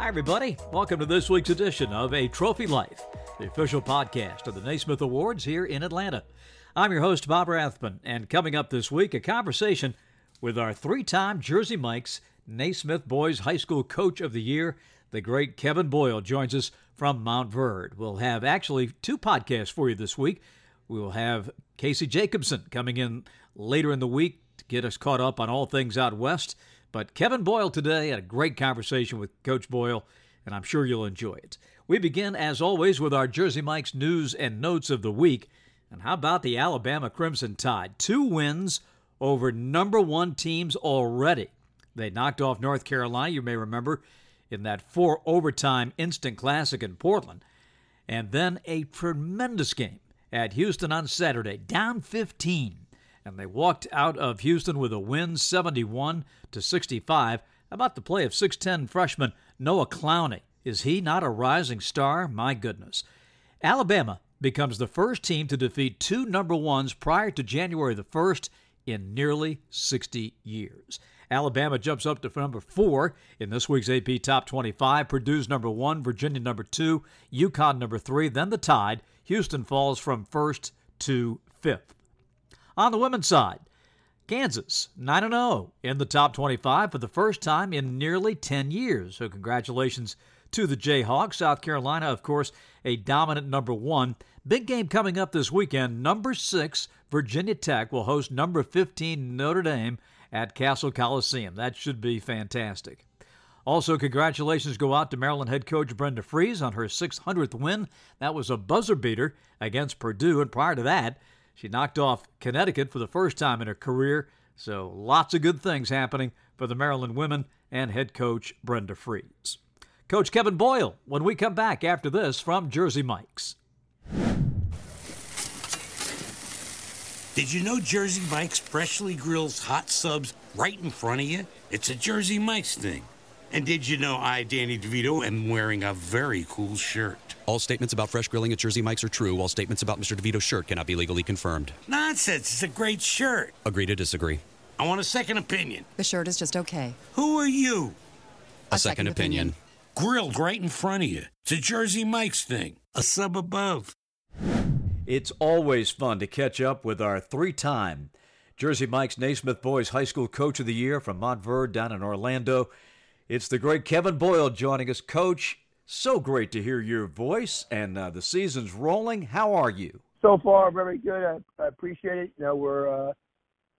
Hi, everybody. Welcome to this week's edition of A Trophy Life, the official podcast of the Naismith Awards here in Atlanta. I'm your host, Bob Rathbun, and coming up this week, a conversation with our three time Jersey Mike's Naismith Boys High School Coach of the Year, the great Kevin Boyle, joins us from Montverde. We'll have actually two podcasts for you this week. We will have Casey Jacobsen coming in later in the week to get us caught up on all things out west. But Kevin Boyle today had a great conversation with Coach Boyle, and I'm sure you'll enjoy it. We begin, as always, with our Jersey Mike's news and notes of the week. And how about the Alabama Crimson Tide? Two wins over number one teams already. They knocked off North Carolina, you may remember, in that four overtime instant classic in Portland. And then a tremendous game at Houston on Saturday, down 15 and they walked out of Houston with a win 71 to 65. About the play of 6'10 freshman Noah Clowney. Is he not a rising star? My goodness. Alabama becomes the first team to defeat two number ones prior to January the 1st in nearly 60 years. Alabama jumps up to number four in this week's AP Top 25. Purdue's number one, Virginia number two, UConn number three, then the Tide. Houston falls from first to fifth. On the women's side, Kansas 9 0 in the top 25 for the first time in nearly 10 years. So, congratulations to the Jayhawks. South Carolina, of course, a dominant number one. Big game coming up this weekend. Number six, Virginia Tech will host number 15, Notre Dame, at Cassell Coliseum. That should be fantastic. Also, congratulations go out to Maryland head coach Brenda Frese on her 600th win. That was a buzzer beater against Purdue, and prior to that, she knocked off Connecticut for the first time in her career, so lots of good things happening for the Maryland women and head coach Brenda Frese. Coach Kevin Boyle, when we come back after this from Jersey Mike's. Did you know Jersey Mike's freshly grills hot subs right in front of you? It's a Jersey Mike's thing. And did you know I, Danny DeVito, am wearing a very cool shirt? All statements about fresh grilling at Jersey Mike's are true. All statements about Mr. DeVito's shirt cannot be legally confirmed. Nonsense. It's a great shirt. Agree to disagree. I want a second opinion. The shirt is just okay. Who are you? A, a second, second opinion. opinion. Grilled right in front of you. It's a Jersey Mike's thing. A sub above. It's always fun to catch up with our three time Jersey Mike's Naismith Boys High School Coach of the Year from Montverde down in Orlando. It's the great Kevin Boyle joining us. Coach, so great to hear your voice, and uh, the season's rolling. How are you? So far, very good. I, I appreciate it. You know, we're uh,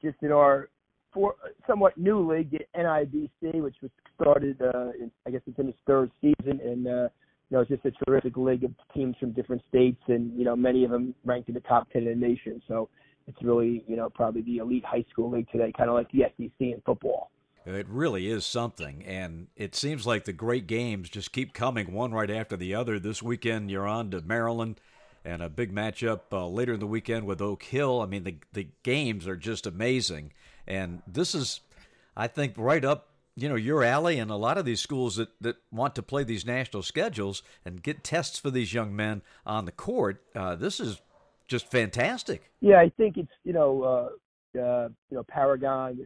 just in our for, somewhat new league, the NIBC, which was started, uh, in, I guess it's in its third season, and uh, you know, it's just a terrific league of teams from different states, and you know, many of them ranked in the top ten in the nation. So it's really, you know, probably the elite high school league today, kind of like the SEC in football. It really is something, and it seems like the great games just keep coming one right after the other. This weekend, you're on to Maryland, and a big matchup uh, later in the weekend with Oak Hill. I mean, the the games are just amazing, and this is, I think, right up you know your alley, and a lot of these schools that that want to play these national schedules and get tests for these young men on the court. Uh, this is just fantastic. Yeah, I think it's you know. Uh, uh, you know, Paragon,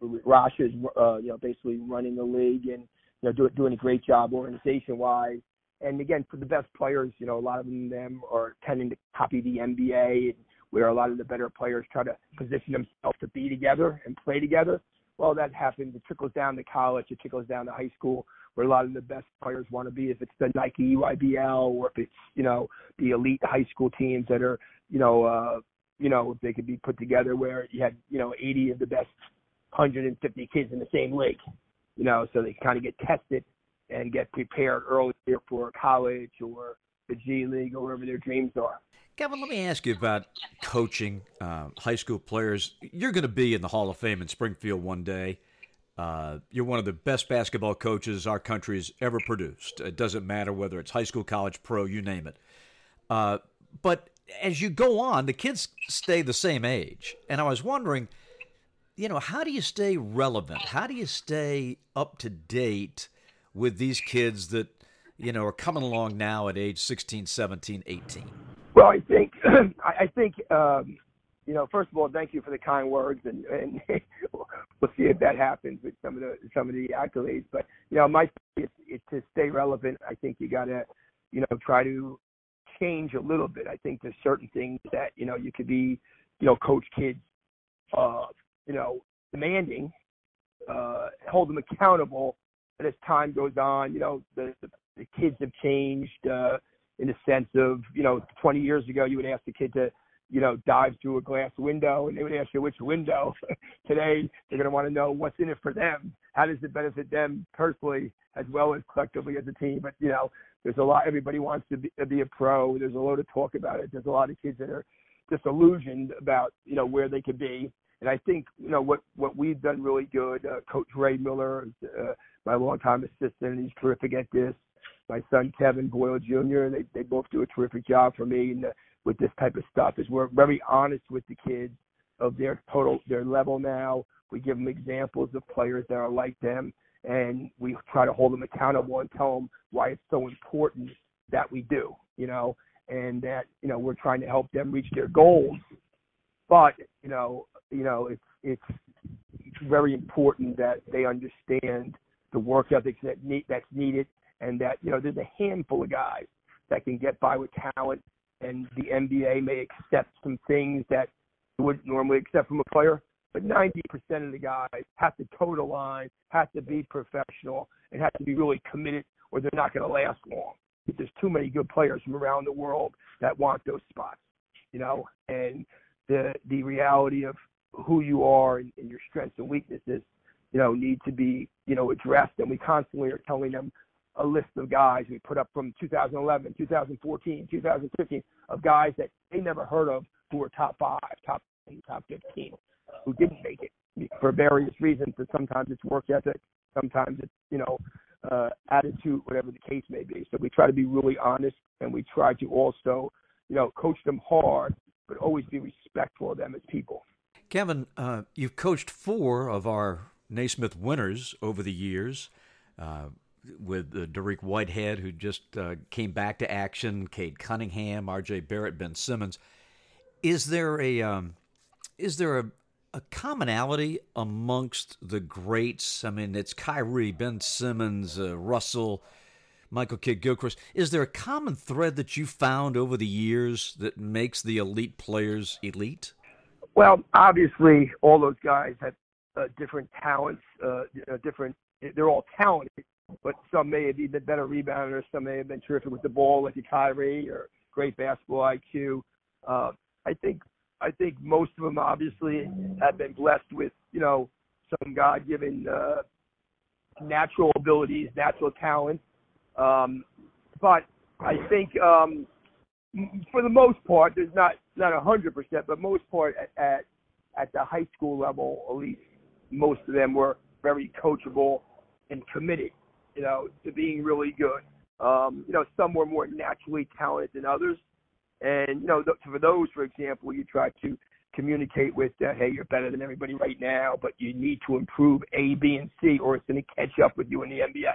Rasha's, uh, you know, basically running the league and, you know, do, doing a great job organization wise. And again, for the best players, you know, a lot of them are tending to copy the NBA, where a lot of the better players try to position themselves to be together and play together. Well, that happens. It trickles down to college. It trickles down to high school, where a lot of the best players want to be. If it's the Nike EYBL, or if it's you know the elite high school teams that are you know uh, you know they could be put together where you had you know 80 of the best 150 kids in the same league, you know, so they kind of get tested and get prepared earlier for college or the G League or wherever their dreams are. Kevin, let me ask you about coaching uh, high school players. You're going to be in the Hall of Fame in Springfield one day. Uh, you're one of the best basketball coaches our country's ever produced. It doesn't matter whether it's high school, college, pro, you name it. Uh, but as you go on, the kids stay the same age. And I was wondering – you know, how do you stay relevant? How do you stay up to date with these kids that, you know, are coming along now at age 16, 17, 18? Well, I think, I think, um, you know, first of all, thank you for the kind words, and, and we'll see if that happens with some of the some of the accolades. But you know, my it's, it's to stay relevant, I think you got to, you know, try to change a little bit. I think there's certain things that you know you could be, you know, coach kids, uh, you know, demanding, uh, hold them accountable. But as time goes on, you know, the the, the kids have changed uh, in the sense of, you know, 20 years ago you would ask the kid to you know, dive through a glass window and they would ask you which window. Today, they're going to want to know what's in it for them. How does it benefit them personally as well as collectively as a team? But, you know, there's a lot, everybody wants to be, be a pro. There's a lot of talk about it. There's a lot of kids that are disillusioned about, you know, where they could be. And I think, you know, what, what we've done really good, uh, Coach Ray Miller, uh, my longtime assistant, he's terrific at this. My son Kevin Boyle Jr., they, they both do a terrific job for me. And, uh, with this type of stuff is we're very honest with the kids of their total their level now. We give them examples of players that are like them, and we try to hold them accountable and tell them why it's so important that we do, you know, and that you know we're trying to help them reach their goals. But you know, you know, it's it's it's very important that they understand the work ethic that need, that's needed, and that you know there's a handful of guys that can get by with talent and the NBA may accept some things that you wouldn't normally accept from a player. But 90% of the guys have to toe the line, have to be professional, and have to be really committed, or they're not going to last long. There's too many good players from around the world that want those spots, you know. And the the reality of who you are and, and your strengths and weaknesses, you know, need to be you know addressed. And we constantly are telling them a list of guys we put up from 2011, 2014, 2015 of guys that they never heard of who were top five, top 10, top 15, who didn't make it for various reasons. But sometimes it's work ethic, sometimes it's you know uh, attitude, whatever the case may be. So we try to be really honest, and we try to also you know coach them hard, but always be respectful of them as people. Kevin, uh, you've coached four of our Naismith winners over the years. Uh, with uh, Dariq Whitehead, who just uh, came back to action, Cade Cunningham, R.J. Barrett, Ben Simmons. Is there a um, is there a, a commonality amongst the greats? I mean, it's Kyrie, Ben Simmons, uh, Russell, Michael Kidd Gilchrist. Is there a common thread that you found over the years that makes the elite players elite? Well, obviously, all those guys have uh, different talents, uh, different. They're all talented, but some may have been better rebounders. Some may have been terrific with the ball, like a Kyrie, or great basketball IQ. Uh, I think I think most of them obviously have been blessed with you know some God-given uh, natural abilities, natural talent. Um, but I think um, for the most part, there's not not a hundred percent, but most part at, at at the high school level, at least most of them were very coachable and committed you know, to being really good. Um, you know, some were more naturally talented than others. And, you know, th- for those, for example, you try to communicate with that, hey, you're better than everybody right now, but you need to improve A, B, and C, or it's going to catch up with you in the NBA,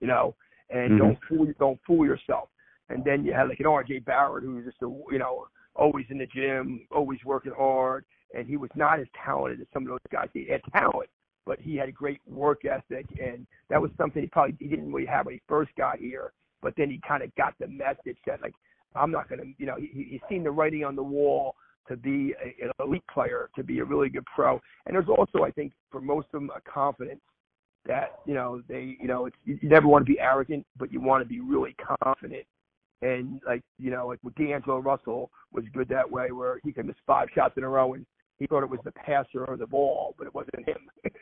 you know, and mm-hmm. don't fool don't fool yourself. And then you have like an RJ Barrett who's just a, you know, always in the gym, always working hard, and he was not as talented as some of those guys. He had talent, but he had a great work ethic, and that was something he probably he didn't really have when he first got here. But then he kind of got the message that like I'm not going to, you know, he, he's seen the writing on the wall to be a, an elite player, to be a really good pro. And there's also, I think, for most of them, a confidence that you know they, you know, it's you never want to be arrogant, but you want to be really confident. And like you know, like with D'Angelo Russell was good that way, where he could miss five shots in a row and he thought it was the passer or the ball, but it wasn't him.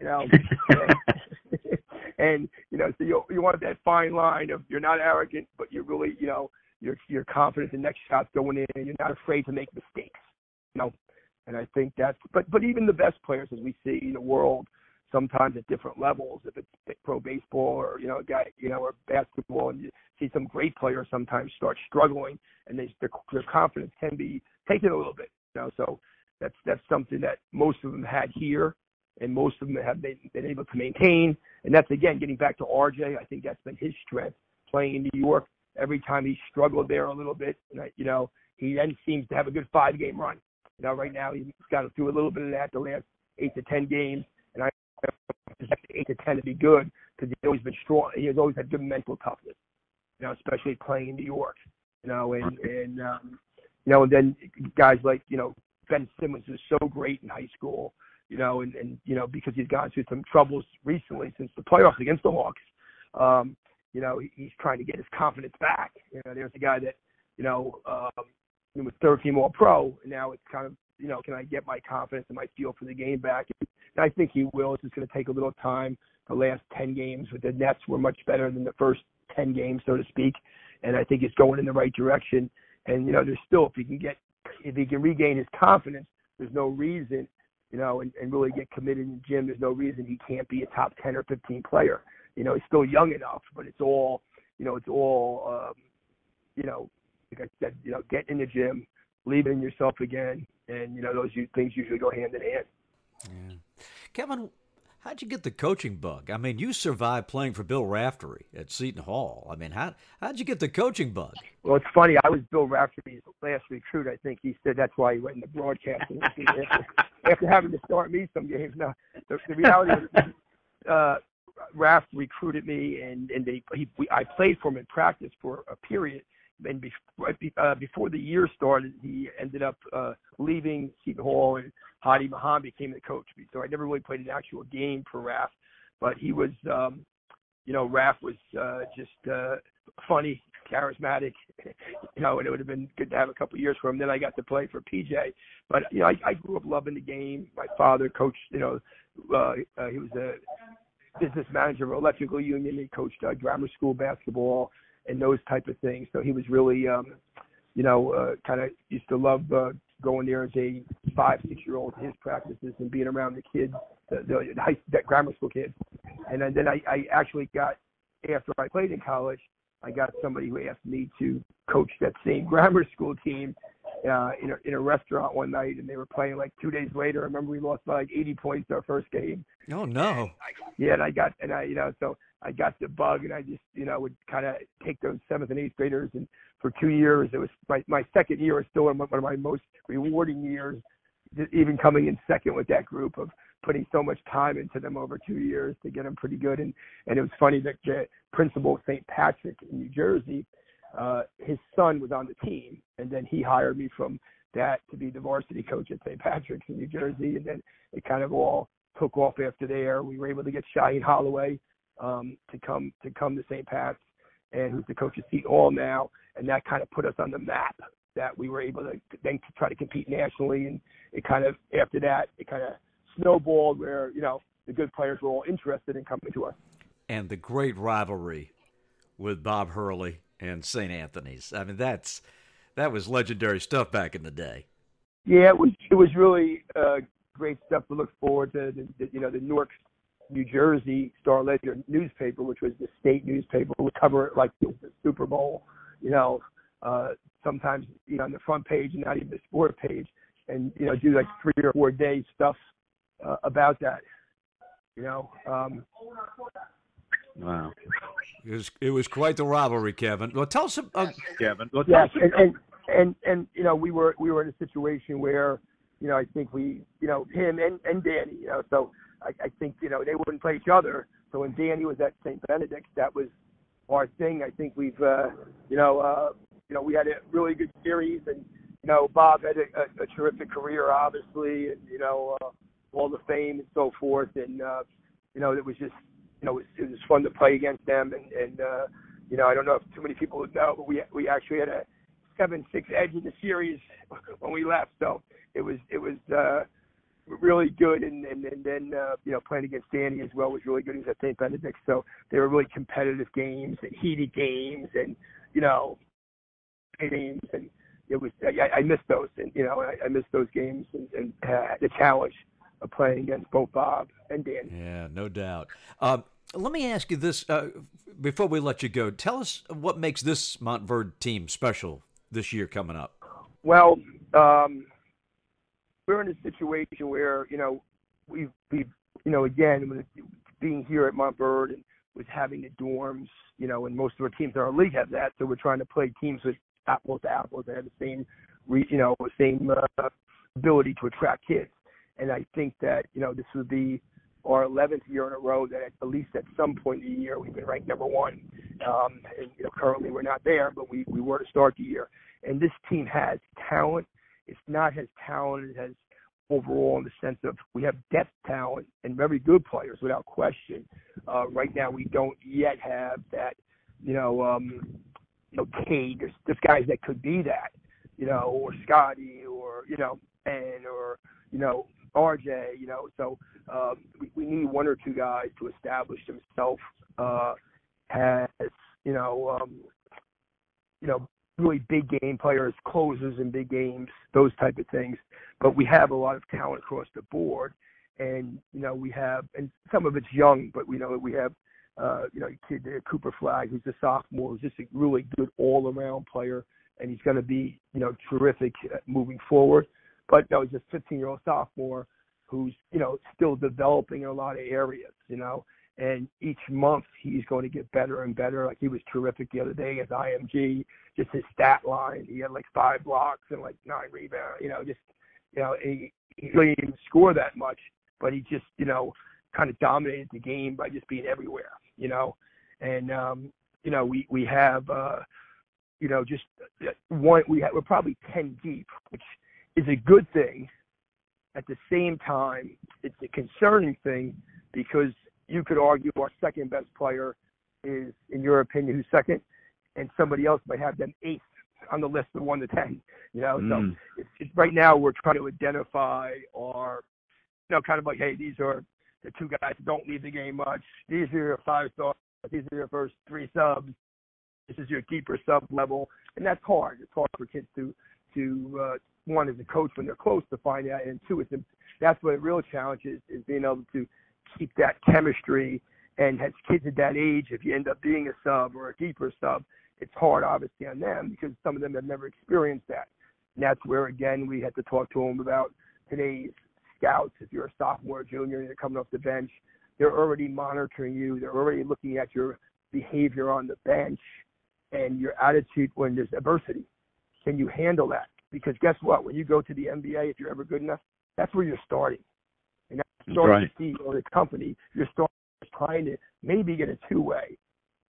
you know, and you know, so you you want that fine line of you're not arrogant, but you're really, you know, you're you're confident the next shot's going in, and you're not afraid to make mistakes. You know, and I think that's but but even the best players as we see in the world sometimes at different levels if it's pro baseball or you know a guy you know or basketball and you see some great players sometimes start struggling and they their, their confidence can be taken a little bit you know so that's that's something that most of them had here, and most of them have been, been able to maintain. And that's again getting back to RJ. I think that's been his strength playing in New York. Every time he struggled there a little bit, you know, he then seems to have a good five game run. You know, right now he's got through a little bit of that the last eight to ten games, and I expect eight to ten to be good. because he's always been strong. He has always had good mental toughness, you know, especially playing in New York, you know, and and um, you know, and then guys like you know Ben Simmons was so great in high school, you know, and and you know because he's gone through some troubles recently since the playoffs against the Hawks. Um, you know, he's trying to get his confidence back. You know, there's a guy that, you know, um, he was third team All Pro, and now it's kind of, you know, can I get my confidence and my feel for the game back? And I think he will. It's just going to take a little time. The last 10 games with the Nets were much better than the first 10 games, so to speak. And I think it's going in the right direction. And, you know, there's still, if he can get, if he can regain his confidence, there's no reason, you know, and, and really get committed in the gym, there's no reason he can't be a top 10 or 15 player. You know, he's still young enough, but it's all, you know, it's all, um, you know, like I said, you know, get in the gym, believe in yourself again, and you know those things usually go hand in hand. Yeah. Kevin, how'd you get the coaching bug? I mean, you survived playing for Bill Raftery at Seton Hall. I mean, how how'd you get the coaching bug? Well, it's funny. I was Bill Raftery's last recruit. I think he said that's why he went into broadcasting after, after having to start me some games. Now, the, the reality is, uh, Raft recruited me, and and they he, we, I played for him in practice for a period. And be, right be, uh, before the year started, he ended up uh, leaving Seton Hall, and Hoddy Mahon became the coach. So I never really played an actual game for Raft, but he was, um, you know, Raft was uh, just uh, funny, charismatic, you know, and it would have been good to have a couple years for him. Then I got to play for PJ, but you know, I, I grew up loving the game. My father coached, you know, uh, uh, he was a business manager of electrical union. He coached uh, grammar school basketball and those type of things. So he was really, um, you know, uh, kind of used to love uh, going there as a five, six year old to his practices and being around the kids, the, the, high, the grammar school kids. And then, then I, I actually got, after I played in college, I got somebody who asked me to coach that same grammar school team uh, in, a, in a restaurant one night, and they were playing like two days later. I remember we lost by like 80 points our first game. Oh no! Yeah, and I got and I you know so I got the bug, and I just you know would kind of take those seventh and eighth graders, and for two years it was my my second year was still one of my most rewarding years, even coming in second with that group of putting so much time into them over two years to get them pretty good. And and it was funny that the principal St. Patrick in New Jersey uh, his son was on the team, and then he hired me from that to be the varsity coach at St. Patrick's in New Jersey, and then it kind of all took off after there. We were able to get Shaheen Holloway um, to come to come to St. Pat's, and who's the coach at Seton Hall now, and that kind of put us on the map. That we were able to then try to compete nationally, and it kind of after that it kind of snowballed where you know the good players were all interested in coming to us. And the great rivalry with Bob Hurley and St. Anthony's. I mean, that's that was legendary stuff back in the day. Yeah, it was it was really uh, great stuff to look forward to. The, the, you know, the Newark, New Jersey Star Ledger newspaper, which was the state newspaper, would cover it like the Super Bowl. You know, uh, sometimes you know on the front page and not even the sport page, and you know do like three or four day stuff uh, about that. You know, um, Wow. It was it was quite the rivalry, Kevin. Well, tell us, uh, Kevin. Well, yes, and, and and and you know we were we were in a situation where you know I think we you know him and and Danny you know so I, I think you know they wouldn't play each other. So when Danny was at St. Benedict, that was our thing. I think we've uh, you know uh, you know we had a really good series, and you know Bob had a, a, a terrific career, obviously, and you know uh, all the fame and so forth, and uh, you know it was just you know, it was, it was fun to play against them. And, and uh, you know, I don't know if too many people know, but we we actually had a seven six edge in the series when we left. So it was it was uh, really good. And and, and then uh, you know playing against Danny as well was really good. He was at St. Benedict, so they were really competitive games and heated games, and you know, games and. It was I, I missed those, and you know I, I missed those games and, and uh, the challenge of playing against both Bob and Danny. Yeah, no doubt. Um, let me ask you this uh, before we let you go. Tell us what makes this Montverde team special this year coming up. Well, um, we're in a situation where you know we've we've you know again with being here at Montverde and with having the dorms, you know, and most of our teams in our league have that. So we're trying to play teams with apples to apples that have the same, you know, same uh, ability to attract kids. And I think that you know this would be our 11th year in a row that at least at some point in the year we've been ranked number one. Um, and you know, currently we're not there, but we we were to start the year. And this team has talent. It's not as talented as overall in the sense of we have depth talent and very good players without question. Uh, right now we don't yet have that, you know, um, you know, Cade. There's, there's guys that could be that, you know, or Scotty, or you know, Ben, or you know, RJ. You know, so um, we, we need one or two guys to establish themselves uh, as you know, um, you know, really big game players, closers in big games, those type of things. But we have a lot of talent across the board, and you know, we have, and some of it's young, but we know that we have uh, you know, kid Cooper Flagg, who's a sophomore, who's just a really good all-around player, and he's going to be, you know, terrific uh, moving forward. But no, he's a 15-year-old sophomore who's, you know, still developing in a lot of areas, you know, and each month he's going to get better and better. Like he was terrific the other day as IMG, just his stat line. He had like five blocks and like nine rebounds, you know, just, you know, he, he really didn't score that much, but he just, you know, kind of dominated the game by just being everywhere, you know. And um, you know, we we have uh, you know just uh, one. We have, we're probably ten deep, which is a good thing. At the same time, it's a concerning thing because you could argue our second best player is, in your opinion, who's second, and somebody else might have them eighth on the list of one to ten. You know, mm. so it's, it's, right now we're trying to identify our, you know, kind of like, hey, these are the two guys who don't leave the game much. These are your five stars. These are your first three subs. This is your keeper sub level, and that's hard. It's hard for kids to to uh, one as a coach when they're close to find out, and two, it's that's what the real challenge is is being able to keep that chemistry. And as kids at that age, if you end up being a sub or a keeper sub, it's hard obviously on them because some of them have never experienced that. And that's where again we had to talk to them about today's scouts, if you're a sophomore or junior and you're coming off the bench, they're already monitoring you. They're already looking at your behavior on the bench and your attitude when there's adversity. Can you handle that? Because guess what? When you go to the NBA, if you're ever good enough, that's where you're starting. Starting right. to see or the company, you're starting trying to maybe get a two way,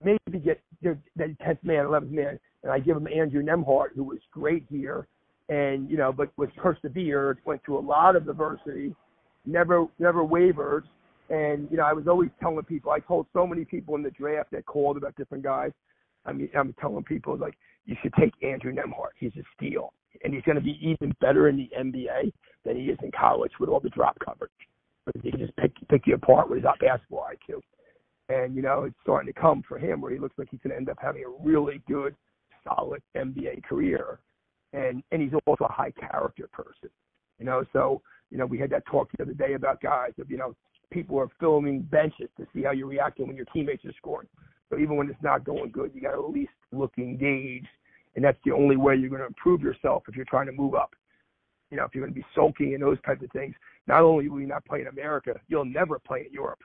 maybe get the 10th man, 11th man. And I give them Andrew Nembhard, who was great here and you know, but was persevered, went through a lot of adversity, never never wavered, and you know, I was always telling people. I told so many people in the draft that called about different guys. I mean, I'm telling people like you should take Andrew Nembhard. He's a steal, and he's going to be even better in the NBA than he is in college with all the drop coverage. Can just pick pick you apart with his basketball IQ. And you know, it's starting to come for him where he looks like he's going to end up having a really good, solid NBA career and and he's also a high character person. You know, so you know we had that talk the other day about guys of you know people are filming benches to see how you're reacting when your teammates are scoring. So even when it's not going good, you got to at least look engaged, and that's the only way you're going to improve yourself if you're trying to move up. You know, if you're going to be sulking and those types of things, not only will you not play in America, you'll never play in Europe.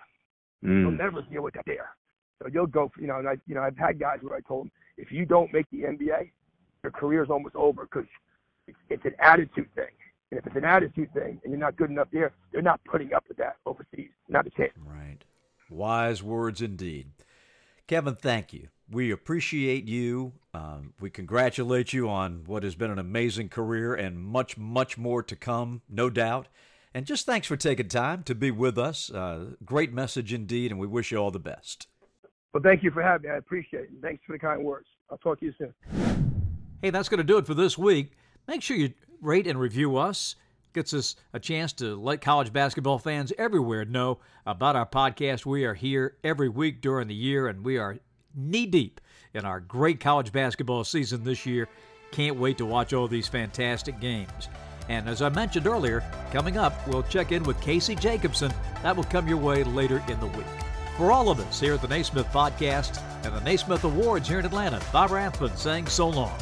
Mm. You'll never deal with that there. So you'll go, you know, and I, you know, I've had guys where I told them, if you don't make the NBA, your career is almost over because it's, it's an attitude thing. And if it's an attitude thing and you're not good enough there, they're not putting up with that overseas. Not a chance. Right. Wise words indeed. Kevin, thank you. We appreciate you. Um, we congratulate you on what has been an amazing career and much, much more to come, no doubt. And just thanks for taking time to be with us. Uh, great message indeed, and we wish you all the best. Well, thank you for having me. I appreciate it. Thanks for the kind words. I'll talk to you soon. Hey, that's going to do it for this week. Make sure you rate and review us. Gets us a chance to let college basketball fans everywhere know about our podcast. We are here every week during the year, and we are knee deep in our great college basketball season this year. Can't wait to watch all these fantastic games. And as I mentioned earlier, coming up, we'll check in with Casey Jacobsen. That will come your way later in the week. For all of us here at the Naismith Podcast and the Naismith Awards here in Atlanta, Bob Rathbun saying so long.